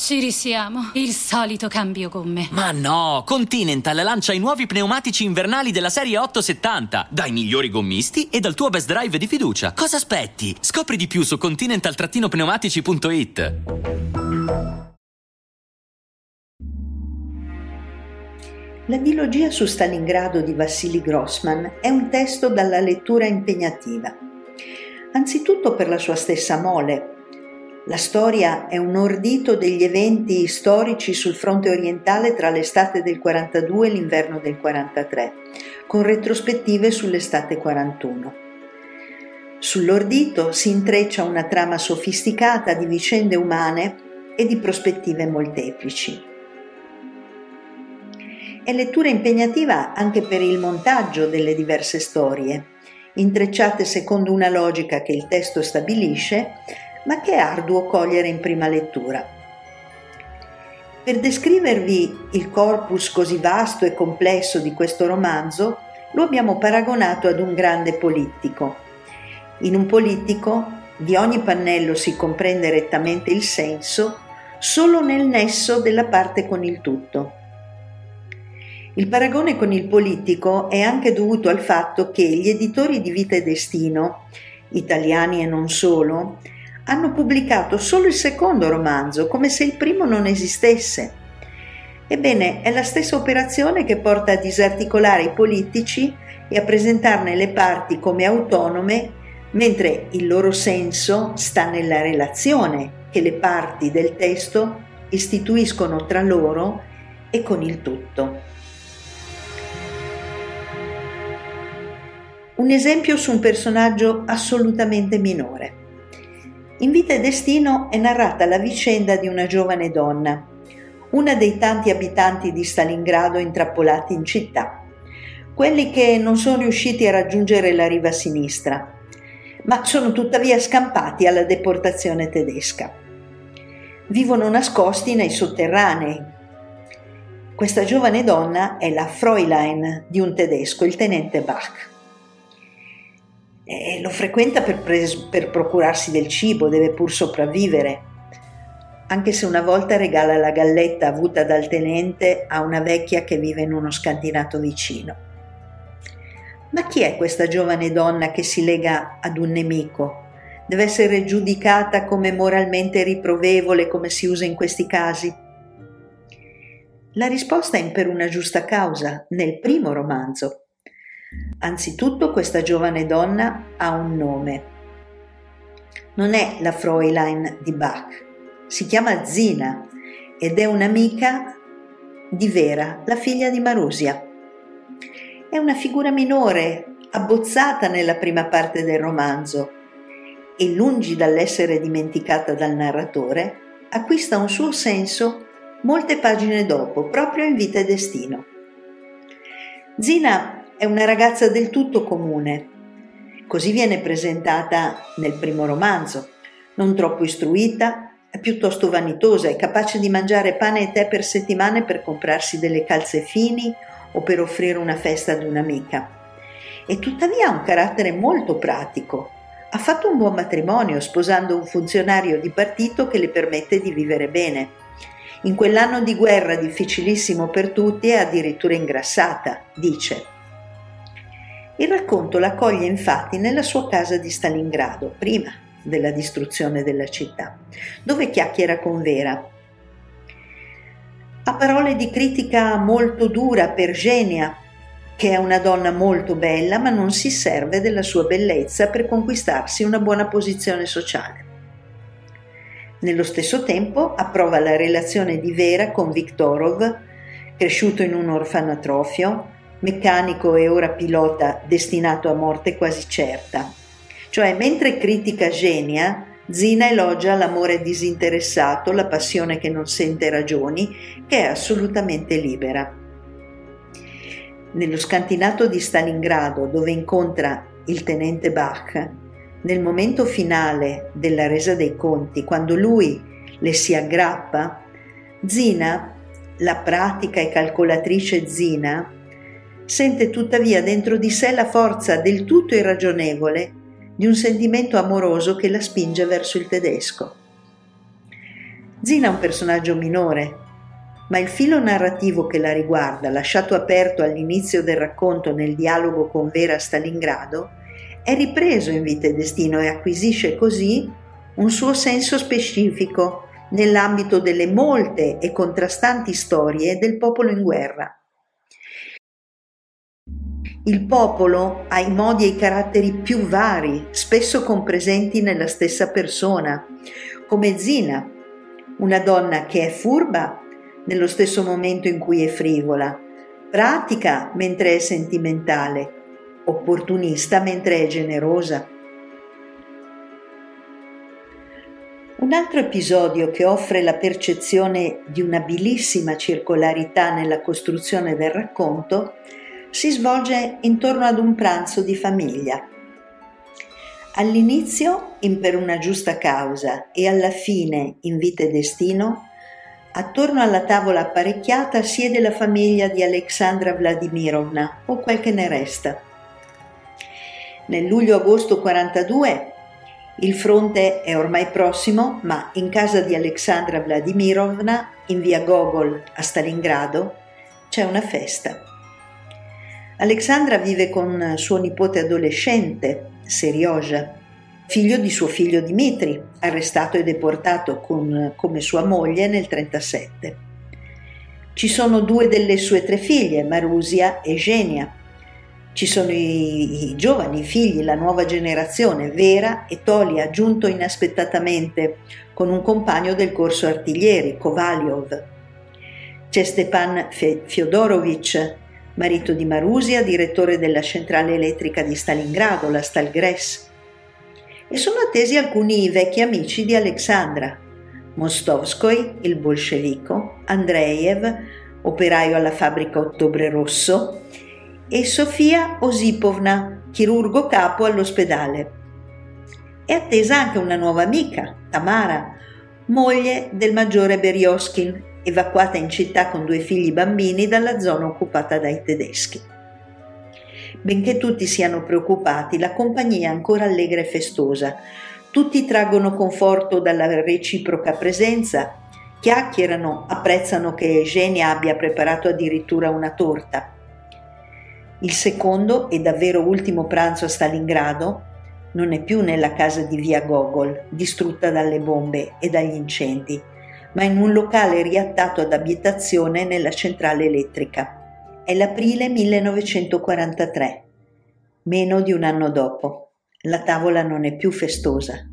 Ci risiamo. Il solito cambio gomme. Ma no, Continental lancia i nuovi pneumatici invernali della serie 870, dai migliori gommisti e dal tuo best drive di fiducia. Cosa aspetti? Scopri di più su continental-pneumatici.it. La dilogia su Stalingrado di Vassili Grossman è un testo dalla lettura impegnativa. Anzitutto per la sua stessa mole, la storia è un ordito degli eventi storici sul fronte orientale tra l'estate del 42 e l'inverno del 43, con retrospettive sull'estate 41. Sull'ordito si intreccia una trama sofisticata di vicende umane e di prospettive molteplici. È lettura impegnativa anche per il montaggio delle diverse storie, intrecciate secondo una logica che il testo stabilisce, ma che è arduo cogliere in prima lettura. Per descrivervi il corpus così vasto e complesso di questo romanzo, lo abbiamo paragonato ad un grande politico. In un politico di ogni pannello si comprende rettamente il senso solo nel nesso della parte con il tutto. Il paragone con il politico è anche dovuto al fatto che gli editori di Vita e Destino, italiani e non solo, hanno pubblicato solo il secondo romanzo, come se il primo non esistesse. Ebbene, è la stessa operazione che porta a disarticolare i politici e a presentarne le parti come autonome, mentre il loro senso sta nella relazione che le parti del testo istituiscono tra loro e con il tutto. Un esempio su un personaggio assolutamente minore. In Vita e Destino è narrata la vicenda di una giovane donna, una dei tanti abitanti di Stalingrado intrappolati in città, quelli che non sono riusciti a raggiungere la riva sinistra, ma sono tuttavia scampati alla deportazione tedesca. Vivono nascosti nei sotterranei. Questa giovane donna è la Fräulein di un tedesco, il tenente Bach eh, lo frequenta per, pres- per procurarsi del cibo, deve pur sopravvivere. Anche se una volta regala la galletta avuta dal tenente a una vecchia che vive in uno scantinato vicino. Ma chi è questa giovane donna che si lega ad un nemico? Deve essere giudicata come moralmente riprovevole come si usa in questi casi? La risposta è per una giusta causa, nel primo romanzo. Anzitutto questa giovane donna ha un nome. Non è la Fräulein di Bach, si chiama Zina ed è un'amica di Vera, la figlia di Marusia. È una figura minore, abbozzata nella prima parte del romanzo e lungi dall'essere dimenticata dal narratore, acquista un suo senso molte pagine dopo, proprio in Vita e Destino. Zina è una ragazza del tutto comune. Così viene presentata nel primo romanzo, non troppo istruita, è piuttosto vanitosa, è capace di mangiare pane e tè per settimane per comprarsi delle calze fini o per offrire una festa ad un'amica. E tuttavia ha un carattere molto pratico. Ha fatto un buon matrimonio sposando un funzionario di partito che le permette di vivere bene. In quell'anno di guerra difficilissimo per tutti è addirittura ingrassata, dice. Il racconto la coglie infatti nella sua casa di Stalingrado, prima della distruzione della città, dove chiacchiera con Vera. Ha parole di critica molto dura per Genia, che è una donna molto bella ma non si serve della sua bellezza per conquistarsi una buona posizione sociale. Nello stesso tempo approva la relazione di Vera con Viktorov, cresciuto in un orfanatrofio, meccanico e ora pilota destinato a morte quasi certa. Cioè, mentre critica Genia, Zina elogia l'amore disinteressato, la passione che non sente ragioni, che è assolutamente libera. Nello scantinato di Stalingrado, dove incontra il tenente Bach, nel momento finale della resa dei conti, quando lui le si aggrappa, Zina, la pratica e calcolatrice Zina, sente tuttavia dentro di sé la forza del tutto irragionevole di un sentimento amoroso che la spinge verso il tedesco. Zina è un personaggio minore, ma il filo narrativo che la riguarda, lasciato aperto all'inizio del racconto nel dialogo con Vera a Stalingrado, è ripreso in Vita e Destino e acquisisce così un suo senso specifico nell'ambito delle molte e contrastanti storie del popolo in guerra. Il popolo ha i modi e i caratteri più vari, spesso compresenti nella stessa persona, come Zina, una donna che è furba nello stesso momento in cui è frivola, pratica mentre è sentimentale, opportunista mentre è generosa. Un altro episodio che offre la percezione di un'abilissima circolarità nella costruzione del racconto si svolge intorno ad un pranzo di famiglia. All'inizio in Per una giusta causa e alla fine in Vita e Destino, attorno alla tavola apparecchiata siede la famiglia di Alexandra Vladimirovna o quel che ne resta. Nel luglio-agosto 42 il fronte è ormai prossimo, ma in casa di Alexandra Vladimirovna, in via Gogol a Stalingrado, c'è una festa. Alexandra vive con suo nipote adolescente, Serioja, figlio di suo figlio Dimitri, arrestato e deportato con, come sua moglie nel 1937. Ci sono due delle sue tre figlie, Marusia e Genia. Ci sono i, i giovani figli, la nuova generazione, Vera e Tolia, aggiunto inaspettatamente con un compagno del corso artiglieri, Kovalyov. C'è Stepan Fyodorovich, marito di Marusia, direttore della centrale elettrica di Stalingrado, la Stalgres. E sono attesi alcuni vecchi amici di Alexandra, Mostovskoi, il bolscevico, Andreev, operaio alla fabbrica Ottobre Rosso, e Sofia Osipovna, chirurgo capo all'ospedale. È attesa anche una nuova amica, Tamara, moglie del maggiore Berioskin, evacuata in città con due figli bambini dalla zona occupata dai tedeschi. Benché tutti siano preoccupati, la compagnia è ancora allegra e festosa. Tutti traggono conforto dalla reciproca presenza, chiacchierano, apprezzano che Eugenia abbia preparato addirittura una torta. Il secondo e davvero ultimo pranzo a Stalingrado non è più nella casa di via Gogol, distrutta dalle bombe e dagli incendi, ma in un locale riattato ad abitazione nella centrale elettrica. È l'aprile 1943, meno di un anno dopo. La tavola non è più festosa.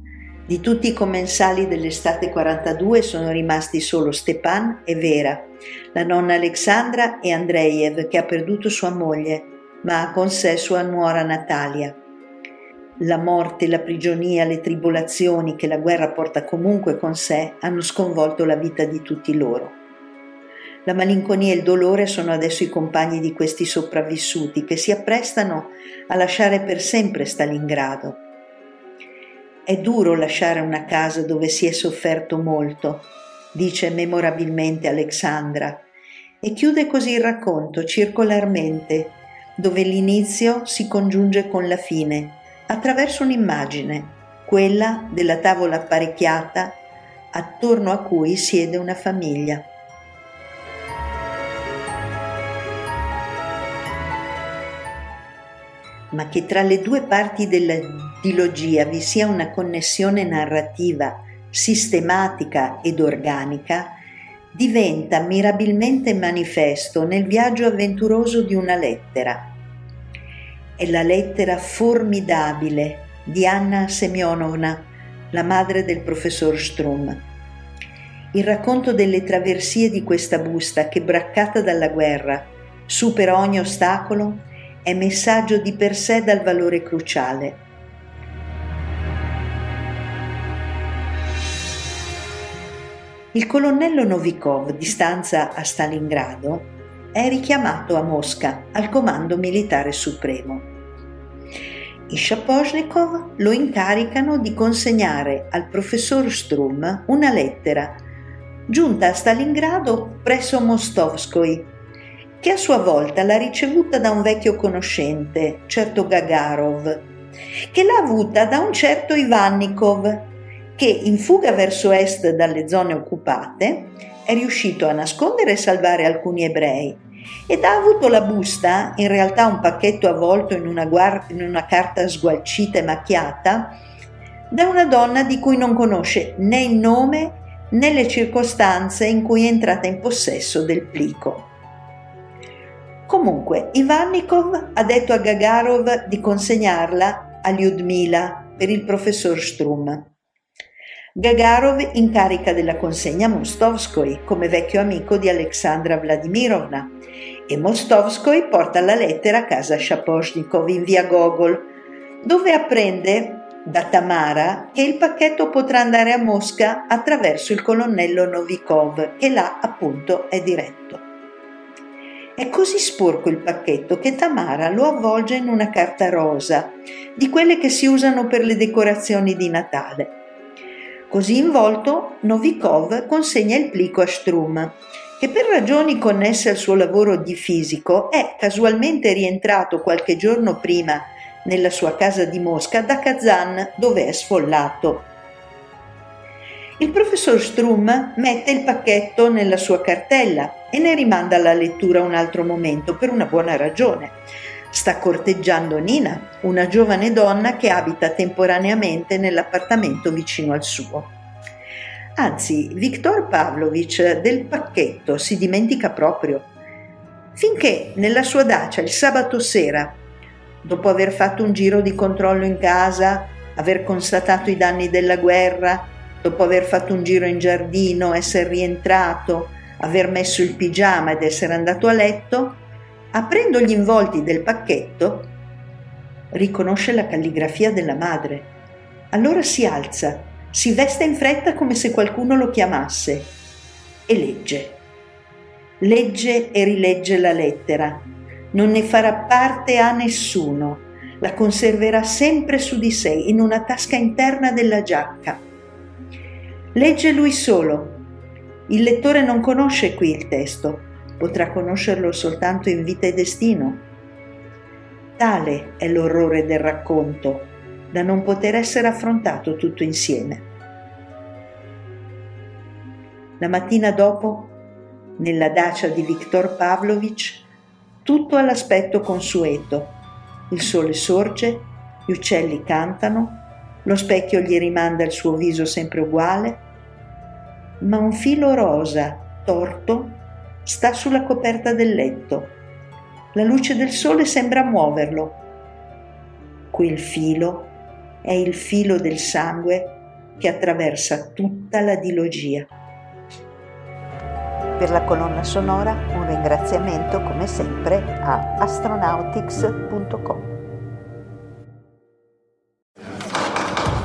Di tutti i commensali dell'estate 42 sono rimasti solo Stepan e Vera, la nonna Alexandra e Andreev che ha perduto sua moglie, ma ha con sé sua nuora Natalia. La morte, la prigionia, le tribolazioni che la guerra porta comunque con sé hanno sconvolto la vita di tutti loro. La malinconia e il dolore sono adesso i compagni di questi sopravvissuti che si apprestano a lasciare per sempre Stalingrado. È duro lasciare una casa dove si è sofferto molto, dice memorabilmente Alexandra, e chiude così il racconto circolarmente, dove l'inizio si congiunge con la fine attraverso un'immagine, quella della tavola apparecchiata attorno a cui siede una famiglia. Ma che tra le due parti della dilogia vi sia una connessione narrativa sistematica ed organica, diventa mirabilmente manifesto nel viaggio avventuroso di una lettera è la lettera formidabile di Anna Semyonovna, la madre del professor Strum. Il racconto delle traversie di questa busta che, braccata dalla guerra, supera ogni ostacolo, è messaggio di per sé dal valore cruciale. il colonnello Novikov, di stanza a Stalingrado, è richiamato a Mosca al comando militare supremo. I Shaposhnikov lo incaricano di consegnare al professor Strum una lettera giunta a Stalingrado presso Mostovskoy, che a sua volta l'ha ricevuta da un vecchio conoscente, certo Gagarov, che l'ha avuta da un certo Ivannikov, che in fuga verso est dalle zone occupate è riuscito a nascondere e salvare alcuni ebrei ed ha avuto la busta, in realtà un pacchetto avvolto in una, guard- in una carta sgualcita e macchiata, da una donna di cui non conosce né il nome né le circostanze in cui è entrata in possesso del plico. Comunque, Ivannikov ha detto a Gagarov di consegnarla a Lyudmila per il professor Strum. Gagarov incarica della consegna Mostovskoy come vecchio amico di Alexandra Vladimirovna e Mostovskoy porta la lettera a casa Shaposhnikov in via Gogol, dove apprende da Tamara che il pacchetto potrà andare a Mosca attraverso il colonnello Novikov, che là appunto è diretto. È così sporco il pacchetto che Tamara lo avvolge in una carta rosa, di quelle che si usano per le decorazioni di Natale. Così involto, Novikov consegna il plico a Strum, che per ragioni connesse al suo lavoro di fisico è casualmente rientrato qualche giorno prima nella sua casa di Mosca da Kazan dove è sfollato. Il professor Strum mette il pacchetto nella sua cartella e ne rimanda la lettura un altro momento per una buona ragione. Sta corteggiando Nina, una giovane donna che abita temporaneamente nell'appartamento vicino al suo. Anzi, Viktor Pavlovich del pacchetto si dimentica proprio. Finché nella sua dacia il sabato sera, dopo aver fatto un giro di controllo in casa, aver constatato i danni della guerra, dopo aver fatto un giro in giardino, essere rientrato, aver messo il pigiama ed essere andato a letto, Aprendo gli involti del pacchetto, riconosce la calligrafia della madre. Allora si alza, si veste in fretta come se qualcuno lo chiamasse e legge. Legge e rilegge la lettera. Non ne farà parte a nessuno. La conserverà sempre su di sé, in una tasca interna della giacca. Legge lui solo. Il lettore non conosce qui il testo, potrà conoscerlo soltanto in vita e destino. Tale è l'orrore del racconto, da non poter essere affrontato tutto insieme. La mattina dopo, nella dacia di Viktor Pavlovich, tutto ha l'aspetto consueto. Il sole sorge, gli uccelli cantano, lo specchio gli rimanda il suo viso sempre uguale, ma un filo rosa, torto, sta sulla coperta del letto. La luce del sole sembra muoverlo. Quel filo è il filo del sangue che attraversa tutta la dilogia. Per la colonna sonora un ringraziamento come sempre a astronautics.com.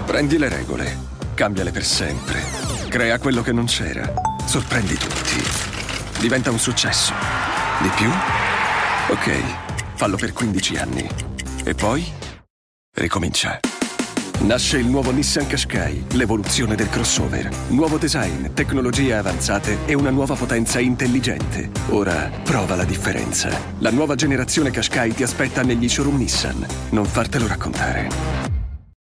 Prendi le regole, cambiale per sempre, crea quello che non c'era, sorprendi tutti diventa un successo. Di più? Ok, fallo per 15 anni. E poi? Ricomincia. Nasce il nuovo Nissan Qashqai, l'evoluzione del crossover. Nuovo design, tecnologie avanzate e una nuova potenza intelligente. Ora prova la differenza. La nuova generazione Qashqai ti aspetta negli showroom Nissan. Non fartelo raccontare.